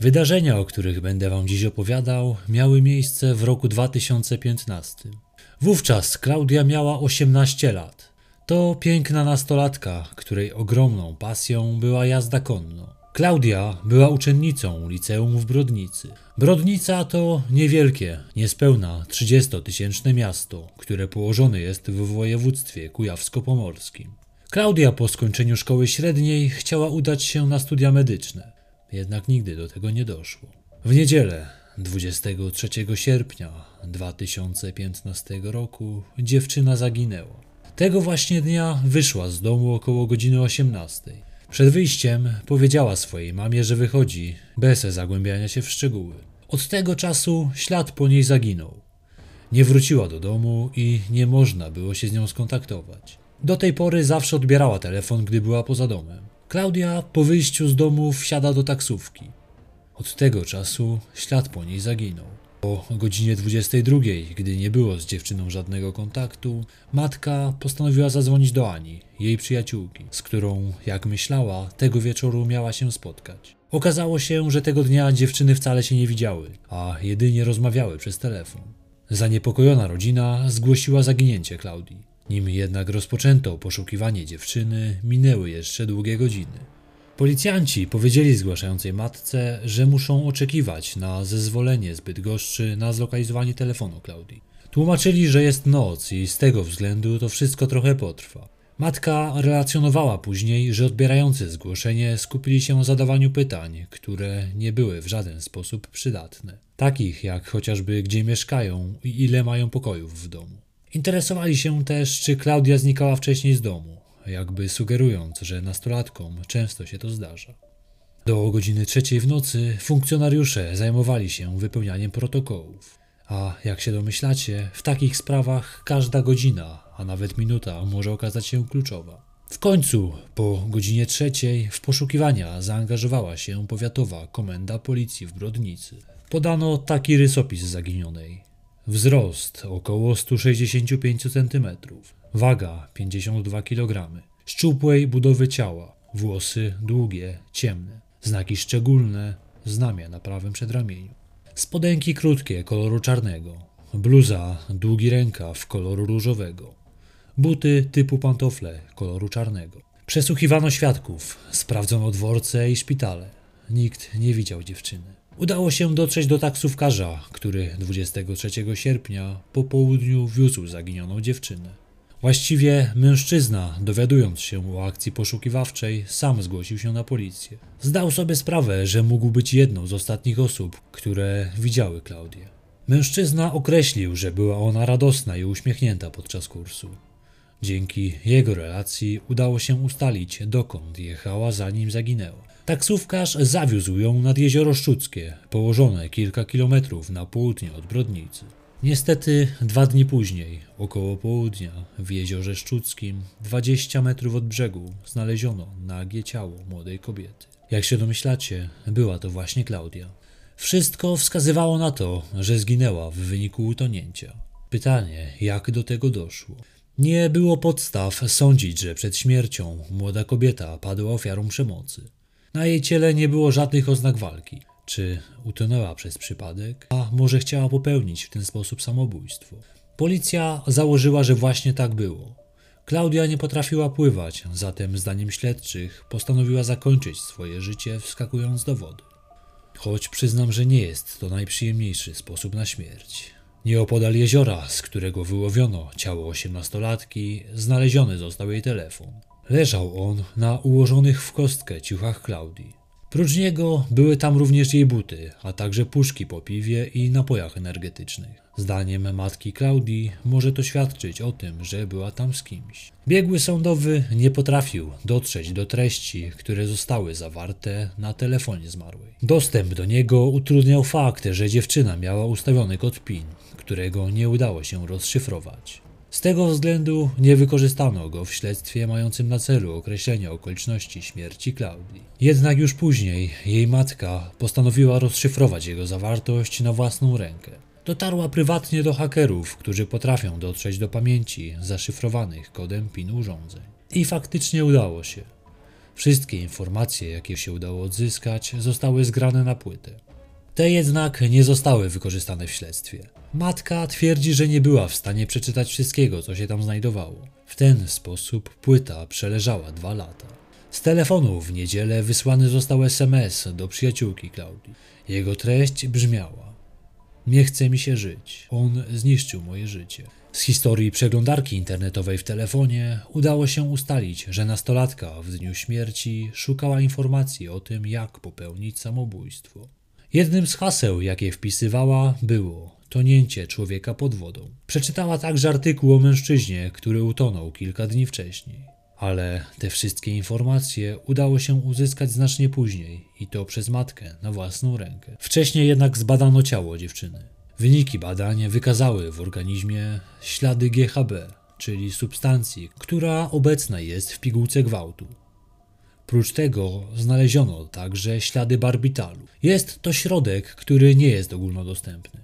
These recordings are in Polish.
Wydarzenia, o których będę Wam dziś opowiadał, miały miejsce w roku 2015. Wówczas Klaudia miała 18 lat. To piękna nastolatka, której ogromną pasją była jazda konno. Klaudia była uczennicą liceum w Brodnicy. Brodnica to niewielkie, niespełna 30-tysięczne miasto, które położone jest w województwie kujawsko-pomorskim. Klaudia po skończeniu szkoły średniej chciała udać się na studia medyczne, jednak nigdy do tego nie doszło. W niedzielę 23 sierpnia 2015 roku dziewczyna zaginęła. Tego właśnie dnia wyszła z domu około godziny 18. Przed wyjściem powiedziała swojej mamie, że wychodzi, bez zagłębiania się w szczegóły. Od tego czasu ślad po niej zaginął. Nie wróciła do domu i nie można było się z nią skontaktować. Do tej pory zawsze odbierała telefon, gdy była poza domem. Klaudia po wyjściu z domu wsiada do taksówki. Od tego czasu ślad po niej zaginął. O godzinie 22, gdy nie było z dziewczyną żadnego kontaktu, matka postanowiła zadzwonić do Ani, jej przyjaciółki, z którą, jak myślała, tego wieczoru miała się spotkać. Okazało się, że tego dnia dziewczyny wcale się nie widziały, a jedynie rozmawiały przez telefon. Zaniepokojona rodzina zgłosiła zaginięcie Klaudii. Nim jednak rozpoczęto poszukiwanie dziewczyny, minęły jeszcze długie godziny. Policjanci powiedzieli zgłaszającej matce, że muszą oczekiwać na zezwolenie zbyt goszczy na zlokalizowanie telefonu Klaudii. Tłumaczyli, że jest noc i z tego względu to wszystko trochę potrwa. Matka relacjonowała później, że odbierający zgłoszenie skupili się na zadawaniu pytań, które nie były w żaden sposób przydatne. Takich jak chociażby gdzie mieszkają i ile mają pokojów w domu. Interesowali się też, czy Klaudia znikała wcześniej z domu, jakby sugerując, że nastolatkom często się to zdarza. Do godziny trzeciej w nocy funkcjonariusze zajmowali się wypełnianiem protokołów. A jak się domyślacie, w takich sprawach każda godzina, a nawet minuta może okazać się kluczowa. W końcu, po godzinie trzeciej, w poszukiwania zaangażowała się powiatowa komenda policji w Brodnicy. Podano taki rysopis zaginionej. Wzrost około 165 cm, waga 52 kg, szczupłej budowy ciała, włosy długie, ciemne, znaki szczególne, znamia na prawym przedramieniu. Spodenki krótkie koloru czarnego, bluza długi rękaw koloru różowego, buty typu pantofle koloru czarnego. Przesłuchiwano świadków, sprawdzono dworce i szpitale. Nikt nie widział dziewczyny. Udało się dotrzeć do taksówkarza, który 23 sierpnia po południu wiózł zaginioną dziewczynę. Właściwie mężczyzna, dowiadując się o akcji poszukiwawczej, sam zgłosił się na policję. Zdał sobie sprawę, że mógł być jedną z ostatnich osób, które widziały Klaudię. Mężczyzna określił, że była ona radosna i uśmiechnięta podczas kursu. Dzięki jego relacji udało się ustalić, dokąd jechała zanim zaginęła. Taksówkarz zawiózł ją nad jezioro Szczuckie, położone kilka kilometrów na południe od Brodnicy. Niestety dwa dni później, około południa, w jeziorze Szczuckim, 20 metrów od brzegu, znaleziono nagie ciało młodej kobiety. Jak się domyślacie, była to właśnie Klaudia. Wszystko wskazywało na to, że zginęła w wyniku utonięcia. Pytanie, jak do tego doszło? Nie było podstaw sądzić, że przed śmiercią młoda kobieta padła ofiarą przemocy. Na jej ciele nie było żadnych oznak walki. Czy utonęła przez przypadek, a może chciała popełnić w ten sposób samobójstwo? Policja założyła, że właśnie tak było. Klaudia nie potrafiła pływać, zatem zdaniem śledczych postanowiła zakończyć swoje życie wskakując do wody. Choć przyznam, że nie jest to najprzyjemniejszy sposób na śmierć. Nieopodal jeziora, z którego wyłowiono ciało osiemnastolatki, znaleziony został jej telefon. Leżał on na ułożonych w kostkę ciuchach Klaudii. Prócz niego były tam również jej buty, a także puszki po piwie i napojach energetycznych. Zdaniem matki Klaudii może to świadczyć o tym, że była tam z kimś. Biegły sądowy nie potrafił dotrzeć do treści, które zostały zawarte na telefonie zmarłej. Dostęp do niego utrudniał fakt, że dziewczyna miała ustawiony kod PIN, którego nie udało się rozszyfrować. Z tego względu nie wykorzystano go w śledztwie mającym na celu określenie okoliczności śmierci Klaudii. Jednak już później jej matka postanowiła rozszyfrować jego zawartość na własną rękę. Dotarła prywatnie do hakerów, którzy potrafią dotrzeć do pamięci zaszyfrowanych kodem PIN urządzeń. I faktycznie udało się. Wszystkie informacje, jakie się udało odzyskać, zostały zgrane na płytę. Te jednak nie zostały wykorzystane w śledztwie. Matka twierdzi, że nie była w stanie przeczytać wszystkiego, co się tam znajdowało. W ten sposób płyta przeleżała dwa lata. Z telefonu w niedzielę wysłany został SMS do przyjaciółki Klaudii. Jego treść brzmiała: Nie chce mi się żyć. On zniszczył moje życie. Z historii przeglądarki internetowej w telefonie udało się ustalić, że nastolatka w dniu śmierci szukała informacji o tym, jak popełnić samobójstwo. Jednym z haseł, jakie wpisywała, było tonięcie człowieka pod wodą. Przeczytała także artykuł o mężczyźnie, który utonął kilka dni wcześniej. Ale te wszystkie informacje udało się uzyskać znacznie później i to przez matkę na własną rękę. Wcześniej jednak zbadano ciało dziewczyny. Wyniki badań wykazały w organizmie ślady GHB, czyli substancji, która obecna jest w pigułce gwałtu. Prócz tego znaleziono także ślady barbitalu. Jest to środek, który nie jest ogólnodostępny.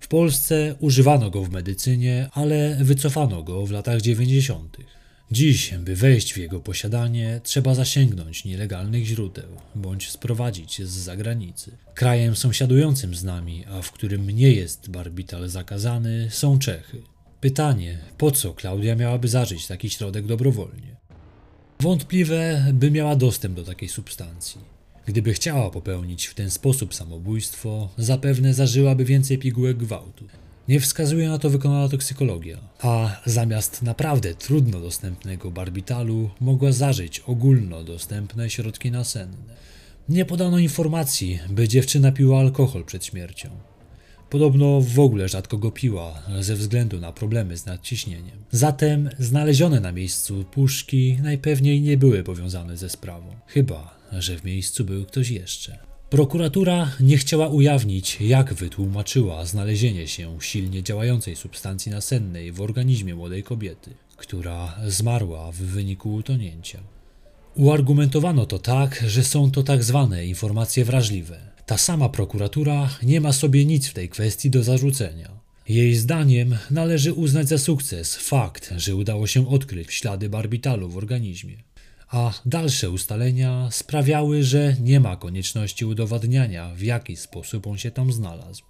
W Polsce używano go w medycynie, ale wycofano go w latach 90. Dziś, by wejść w jego posiadanie, trzeba zasięgnąć nielegalnych źródeł bądź sprowadzić z zagranicy. Krajem sąsiadującym z nami, a w którym nie jest barbital zakazany, są Czechy. Pytanie, po co Klaudia miałaby zażyć taki środek dobrowolnie? Wątpliwe, by miała dostęp do takiej substancji. Gdyby chciała popełnić w ten sposób samobójstwo, zapewne zażyłaby więcej pigułek gwałtu. Nie wskazuje na to wykonana toksykologia, a zamiast naprawdę trudno dostępnego barbitalu mogła zażyć ogólnodostępne środki nasenne. Nie podano informacji, by dziewczyna piła alkohol przed śmiercią. Podobno w ogóle rzadko go piła ze względu na problemy z nadciśnieniem. Zatem znalezione na miejscu puszki najpewniej nie były powiązane ze sprawą. Chyba, że w miejscu był ktoś jeszcze. Prokuratura nie chciała ujawnić, jak wytłumaczyła znalezienie się silnie działającej substancji nasennej w organizmie młodej kobiety, która zmarła w wyniku utonięcia. Uargumentowano to tak, że są to tak zwane informacje wrażliwe. Ta sama prokuratura nie ma sobie nic w tej kwestii do zarzucenia. Jej zdaniem należy uznać za sukces fakt, że udało się odkryć ślady barbitalu w organizmie a dalsze ustalenia sprawiały, że nie ma konieczności udowadniania, w jaki sposób on się tam znalazł.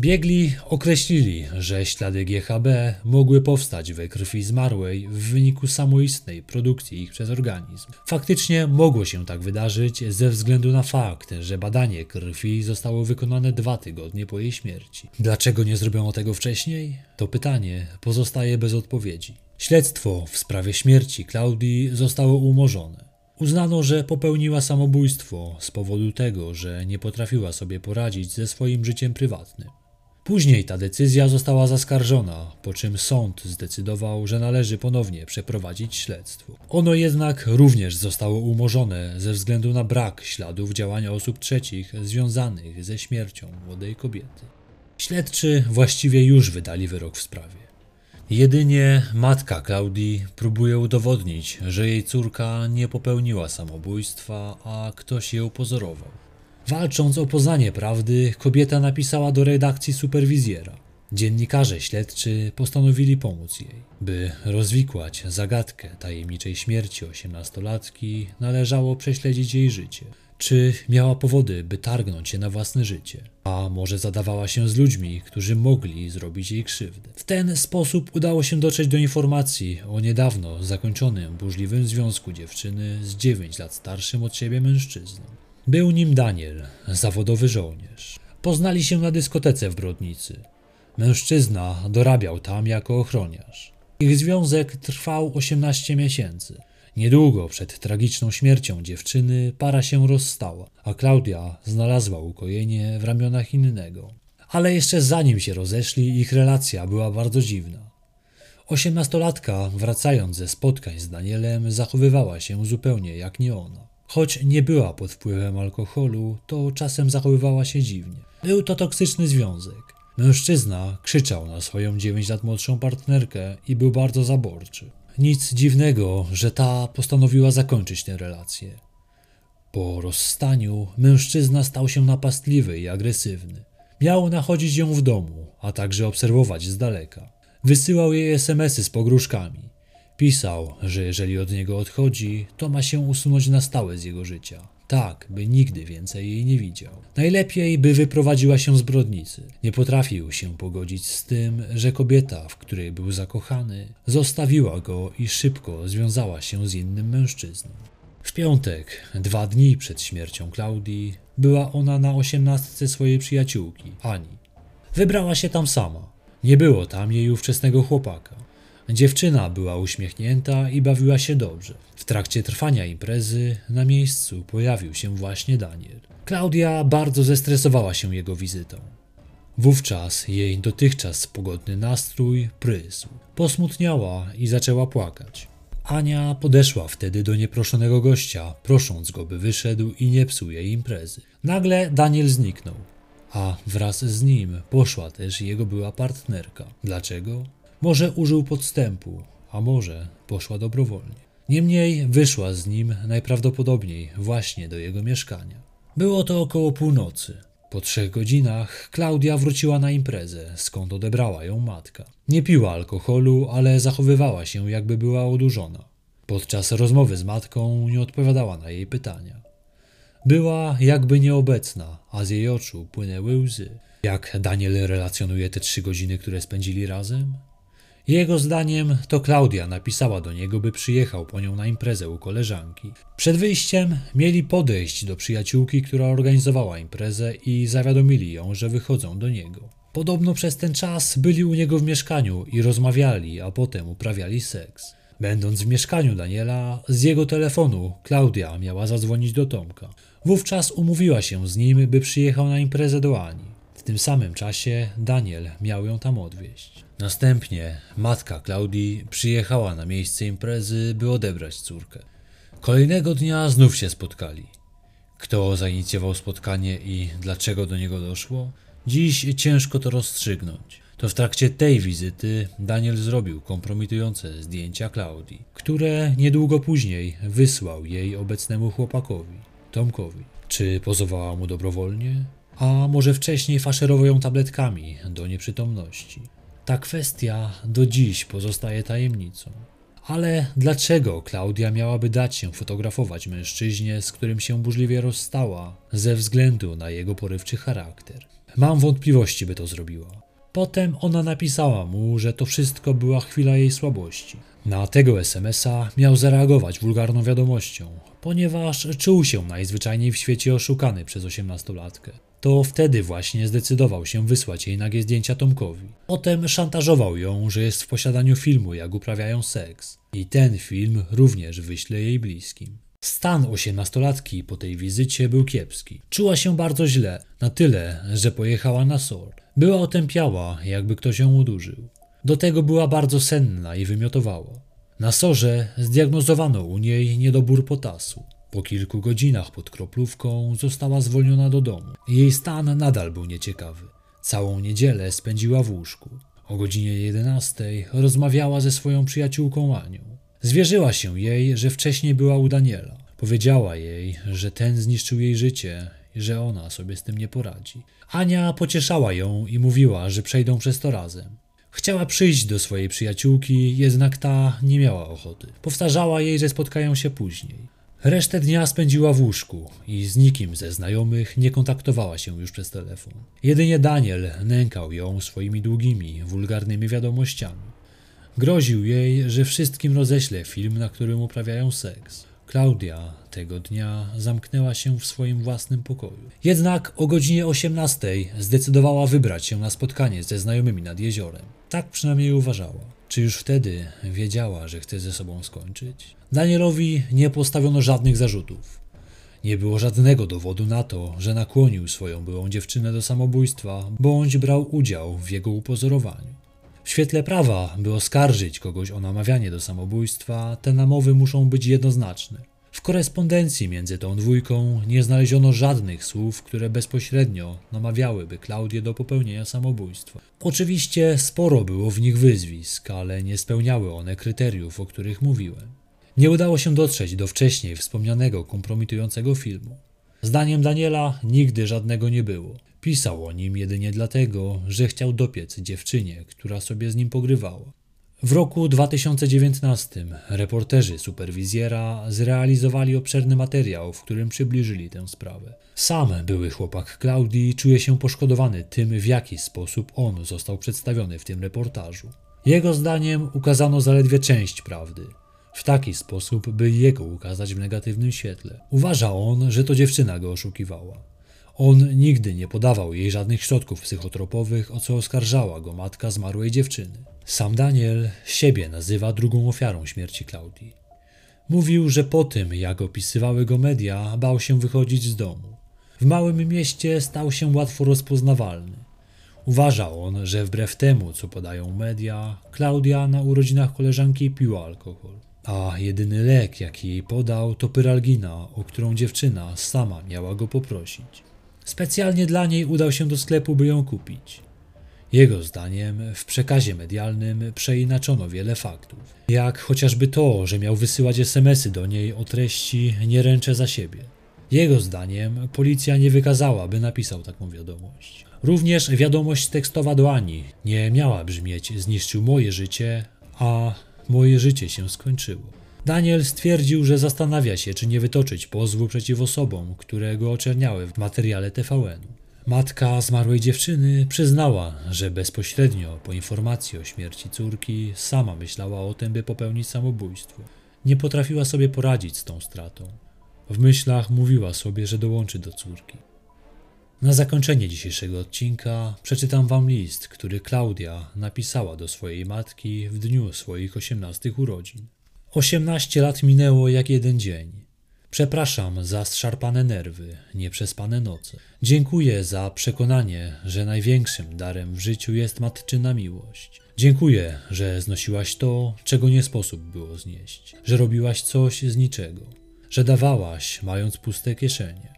Biegli określili, że ślady GHB mogły powstać we krwi zmarłej w wyniku samoistnej produkcji ich przez organizm. Faktycznie mogło się tak wydarzyć ze względu na fakt, że badanie krwi zostało wykonane dwa tygodnie po jej śmierci. Dlaczego nie zrobiono tego wcześniej? To pytanie pozostaje bez odpowiedzi. Śledztwo w sprawie śmierci Klaudii zostało umorzone. Uznano, że popełniła samobójstwo z powodu tego, że nie potrafiła sobie poradzić ze swoim życiem prywatnym. Później ta decyzja została zaskarżona, po czym sąd zdecydował, że należy ponownie przeprowadzić śledztwo. Ono jednak również zostało umorzone ze względu na brak śladów działania osób trzecich związanych ze śmiercią młodej kobiety. Śledczy właściwie już wydali wyrok w sprawie. Jedynie matka Klaudii próbuje udowodnić, że jej córka nie popełniła samobójstwa, a ktoś ją pozorował. Walcząc o poznanie prawdy, kobieta napisała do redakcji superwizjera. Dziennikarze śledczy postanowili pomóc jej. By rozwikłać zagadkę tajemniczej śmierci osiemnastolatki, należało prześledzić jej życie. Czy miała powody, by targnąć się na własne życie? A może zadawała się z ludźmi, którzy mogli zrobić jej krzywdę? W ten sposób udało się dotrzeć do informacji o niedawno zakończonym burzliwym związku dziewczyny z 9 lat starszym od siebie mężczyzną. Był nim Daniel, zawodowy żołnierz. Poznali się na dyskotece w Brodnicy. Mężczyzna dorabiał tam jako ochroniarz. Ich związek trwał 18 miesięcy. Niedługo przed tragiczną śmiercią dziewczyny para się rozstała, a Klaudia znalazła ukojenie w ramionach innego. Ale jeszcze zanim się rozeszli, ich relacja była bardzo dziwna. Osiemnastolatka, wracając ze spotkań z Danielem, zachowywała się zupełnie jak nie ona. Choć nie była pod wpływem alkoholu, to czasem zachowywała się dziwnie. Był to toksyczny związek. Mężczyzna krzyczał na swoją 9 lat młodszą partnerkę i był bardzo zaborczy. Nic dziwnego, że ta postanowiła zakończyć tę relację. Po rozstaniu mężczyzna stał się napastliwy i agresywny. Miał nachodzić ją w domu, a także obserwować z daleka. Wysyłał jej SMSy z pogróżkami. Pisał, że jeżeli od niego odchodzi, to ma się usunąć na stałe z jego życia. Tak, by nigdy więcej jej nie widział. Najlepiej, by wyprowadziła się z brodnicy. Nie potrafił się pogodzić z tym, że kobieta, w której był zakochany, zostawiła go i szybko związała się z innym mężczyzną. W piątek, dwa dni przed śmiercią Klaudii, była ona na osiemnastce swojej przyjaciółki, Ani. Wybrała się tam sama. Nie było tam jej ówczesnego chłopaka. Dziewczyna była uśmiechnięta i bawiła się dobrze. W trakcie trwania imprezy na miejscu pojawił się właśnie Daniel. Klaudia bardzo zestresowała się jego wizytą. Wówczas jej dotychczas pogodny nastrój prysł. Posmutniała i zaczęła płakać. Ania podeszła wtedy do nieproszonego gościa, prosząc go, by wyszedł i nie psuł jej imprezy. Nagle Daniel zniknął, a wraz z nim poszła też jego była partnerka. Dlaczego? Może użył podstępu, a może poszła dobrowolnie. Niemniej wyszła z nim najprawdopodobniej właśnie do jego mieszkania. Było to około północy. Po trzech godzinach Klaudia wróciła na imprezę, skąd odebrała ją matka. Nie piła alkoholu, ale zachowywała się, jakby była odurzona. Podczas rozmowy z matką nie odpowiadała na jej pytania. Była jakby nieobecna, a z jej oczu płynęły łzy. Jak Daniel relacjonuje te trzy godziny, które spędzili razem? Jego zdaniem to Klaudia napisała do niego, by przyjechał po nią na imprezę u koleżanki. Przed wyjściem mieli podejść do przyjaciółki, która organizowała imprezę i zawiadomili ją, że wychodzą do niego. Podobno przez ten czas byli u niego w mieszkaniu i rozmawiali, a potem uprawiali seks. Będąc w mieszkaniu Daniela, z jego telefonu Klaudia miała zadzwonić do Tomka. Wówczas umówiła się z nim, by przyjechał na imprezę do Ani. W tym samym czasie Daniel miał ją tam odwieźć. Następnie matka Klaudii przyjechała na miejsce imprezy, by odebrać córkę. Kolejnego dnia znów się spotkali. Kto zainicjował spotkanie i dlaczego do niego doszło? Dziś ciężko to rozstrzygnąć. To w trakcie tej wizyty Daniel zrobił kompromitujące zdjęcia Klaudii, które niedługo później wysłał jej obecnemu chłopakowi, Tomkowi. Czy pozowała mu dobrowolnie? A może wcześniej faszerował ją tabletkami do nieprzytomności? Ta kwestia do dziś pozostaje tajemnicą. Ale dlaczego Klaudia miałaby dać się fotografować mężczyźnie, z którym się burzliwie rozstała, ze względu na jego porywczy charakter? Mam wątpliwości, by to zrobiła. Potem ona napisała mu, że to wszystko była chwila jej słabości. Na tego SMS-a miał zareagować wulgarną wiadomością, ponieważ czuł się najzwyczajniej w świecie oszukany przez osiemnastolatkę to wtedy właśnie zdecydował się wysłać jej nagie zdjęcia Tomkowi. Potem szantażował ją, że jest w posiadaniu filmu, jak uprawiają seks. I ten film również wyśle jej bliskim. Stan osiemnastolatki po tej wizycie był kiepski. Czuła się bardzo źle, na tyle, że pojechała na SOR. Była otępiała, jakby ktoś ją udurzył. Do tego była bardzo senna i wymiotowała. Na sorze zdiagnozowano u niej niedobór potasu. Po kilku godzinach pod kroplówką została zwolniona do domu. Jej stan nadal był nieciekawy. Całą niedzielę spędziła w łóżku. O godzinie 11 rozmawiała ze swoją przyjaciółką Anią. Zwierzyła się jej, że wcześniej była u Daniela. Powiedziała jej, że ten zniszczył jej życie że ona sobie z tym nie poradzi. Ania pocieszała ją i mówiła, że przejdą przez to razem. Chciała przyjść do swojej przyjaciółki, jednak ta nie miała ochoty. Powtarzała jej, że spotkają się później. Resztę dnia spędziła w łóżku i z nikim ze znajomych nie kontaktowała się już przez telefon. Jedynie Daniel nękał ją swoimi długimi, wulgarnymi wiadomościami. Groził jej, że wszystkim roześle film, na którym uprawiają seks. Klaudia tego dnia zamknęła się w swoim własnym pokoju. Jednak o godzinie 18 zdecydowała wybrać się na spotkanie ze znajomymi nad jeziorem. Tak przynajmniej uważała. Czy już wtedy wiedziała, że chce ze sobą skończyć? Danielowi nie postawiono żadnych zarzutów. Nie było żadnego dowodu na to, że nakłonił swoją byłą dziewczynę do samobójstwa, bądź brał udział w jego upozorowaniu. W świetle prawa, by oskarżyć kogoś o namawianie do samobójstwa, te namowy muszą być jednoznaczne. W korespondencji między tą dwójką nie znaleziono żadnych słów, które bezpośrednio namawiałyby Klaudię do popełnienia samobójstwa. Oczywiście sporo było w nich wyzwisk, ale nie spełniały one kryteriów, o których mówiłem. Nie udało się dotrzeć do wcześniej wspomnianego kompromitującego filmu. Zdaniem Daniela nigdy żadnego nie było. Pisał o nim jedynie dlatego, że chciał dopiec dziewczynie, która sobie z nim pogrywała. W roku 2019 reporterzy Superwizjera zrealizowali obszerny materiał, w którym przybliżyli tę sprawę. Sam były chłopak Klaudii czuje się poszkodowany tym, w jaki sposób on został przedstawiony w tym reportażu. Jego zdaniem ukazano zaledwie część prawdy. W taki sposób, by jego ukazać w negatywnym świetle. Uważa on, że to dziewczyna go oszukiwała. On nigdy nie podawał jej żadnych środków psychotropowych, o co oskarżała go matka zmarłej dziewczyny. Sam Daniel siebie nazywa drugą ofiarą śmierci Klaudii. Mówił, że po tym, jak opisywały go media, bał się wychodzić z domu. W małym mieście stał się łatwo rozpoznawalny. Uważa on, że wbrew temu, co podają media, Klaudia na urodzinach koleżanki piła alkohol. A jedyny lek, jaki jej podał, to pyralgina, o którą dziewczyna sama miała go poprosić. Specjalnie dla niej udał się do sklepu, by ją kupić. Jego zdaniem w przekazie medialnym przeinaczono wiele faktów, jak chociażby to, że miał wysyłać SMS-y do niej o treści nie ręczę za siebie. Jego zdaniem policja nie wykazała, by napisał taką wiadomość. Również wiadomość tekstowa do Ani nie miała brzmieć zniszczył moje życie, a moje życie się skończyło. Daniel stwierdził, że zastanawia się, czy nie wytoczyć pozwu przeciw osobom, które go oczerniały w materiale TVN-u. Matka zmarłej dziewczyny przyznała, że bezpośrednio po informacji o śmierci córki sama myślała o tym, by popełnić samobójstwo. Nie potrafiła sobie poradzić z tą stratą. W myślach mówiła sobie, że dołączy do córki. Na zakończenie dzisiejszego odcinka przeczytam wam list, który Klaudia napisała do swojej matki w dniu swoich osiemnastych urodzin. Osiemnaście lat minęło jak jeden dzień. Przepraszam za zszarpane nerwy, nieprzespane noce. Dziękuję za przekonanie, że największym darem w życiu jest matczyna miłość. Dziękuję, że znosiłaś to, czego nie sposób było znieść, że robiłaś coś z niczego, że dawałaś, mając puste kieszenie,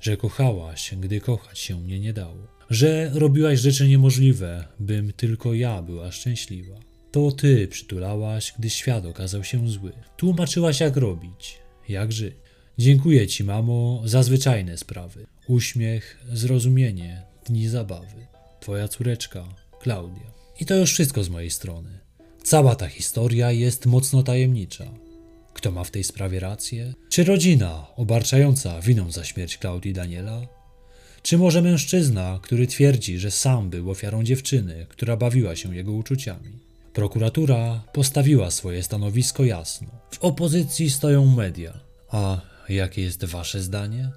że kochałaś, gdy kochać się mnie nie dało, że robiłaś rzeczy niemożliwe, bym tylko ja była szczęśliwa. To ty przytulałaś, gdy świat okazał się zły. Tłumaczyłaś, jak robić, jak żyć. Dziękuję ci, mamo, za zwyczajne sprawy. Uśmiech, zrozumienie, dni zabawy. Twoja córeczka, Klaudia. I to już wszystko z mojej strony. Cała ta historia jest mocno tajemnicza. Kto ma w tej sprawie rację? Czy rodzina obarczająca winą za śmierć Klaudii Daniela? Czy może mężczyzna, który twierdzi, że sam był ofiarą dziewczyny, która bawiła się jego uczuciami? Prokuratura postawiła swoje stanowisko jasno. W opozycji stoją media. A jakie jest wasze zdanie?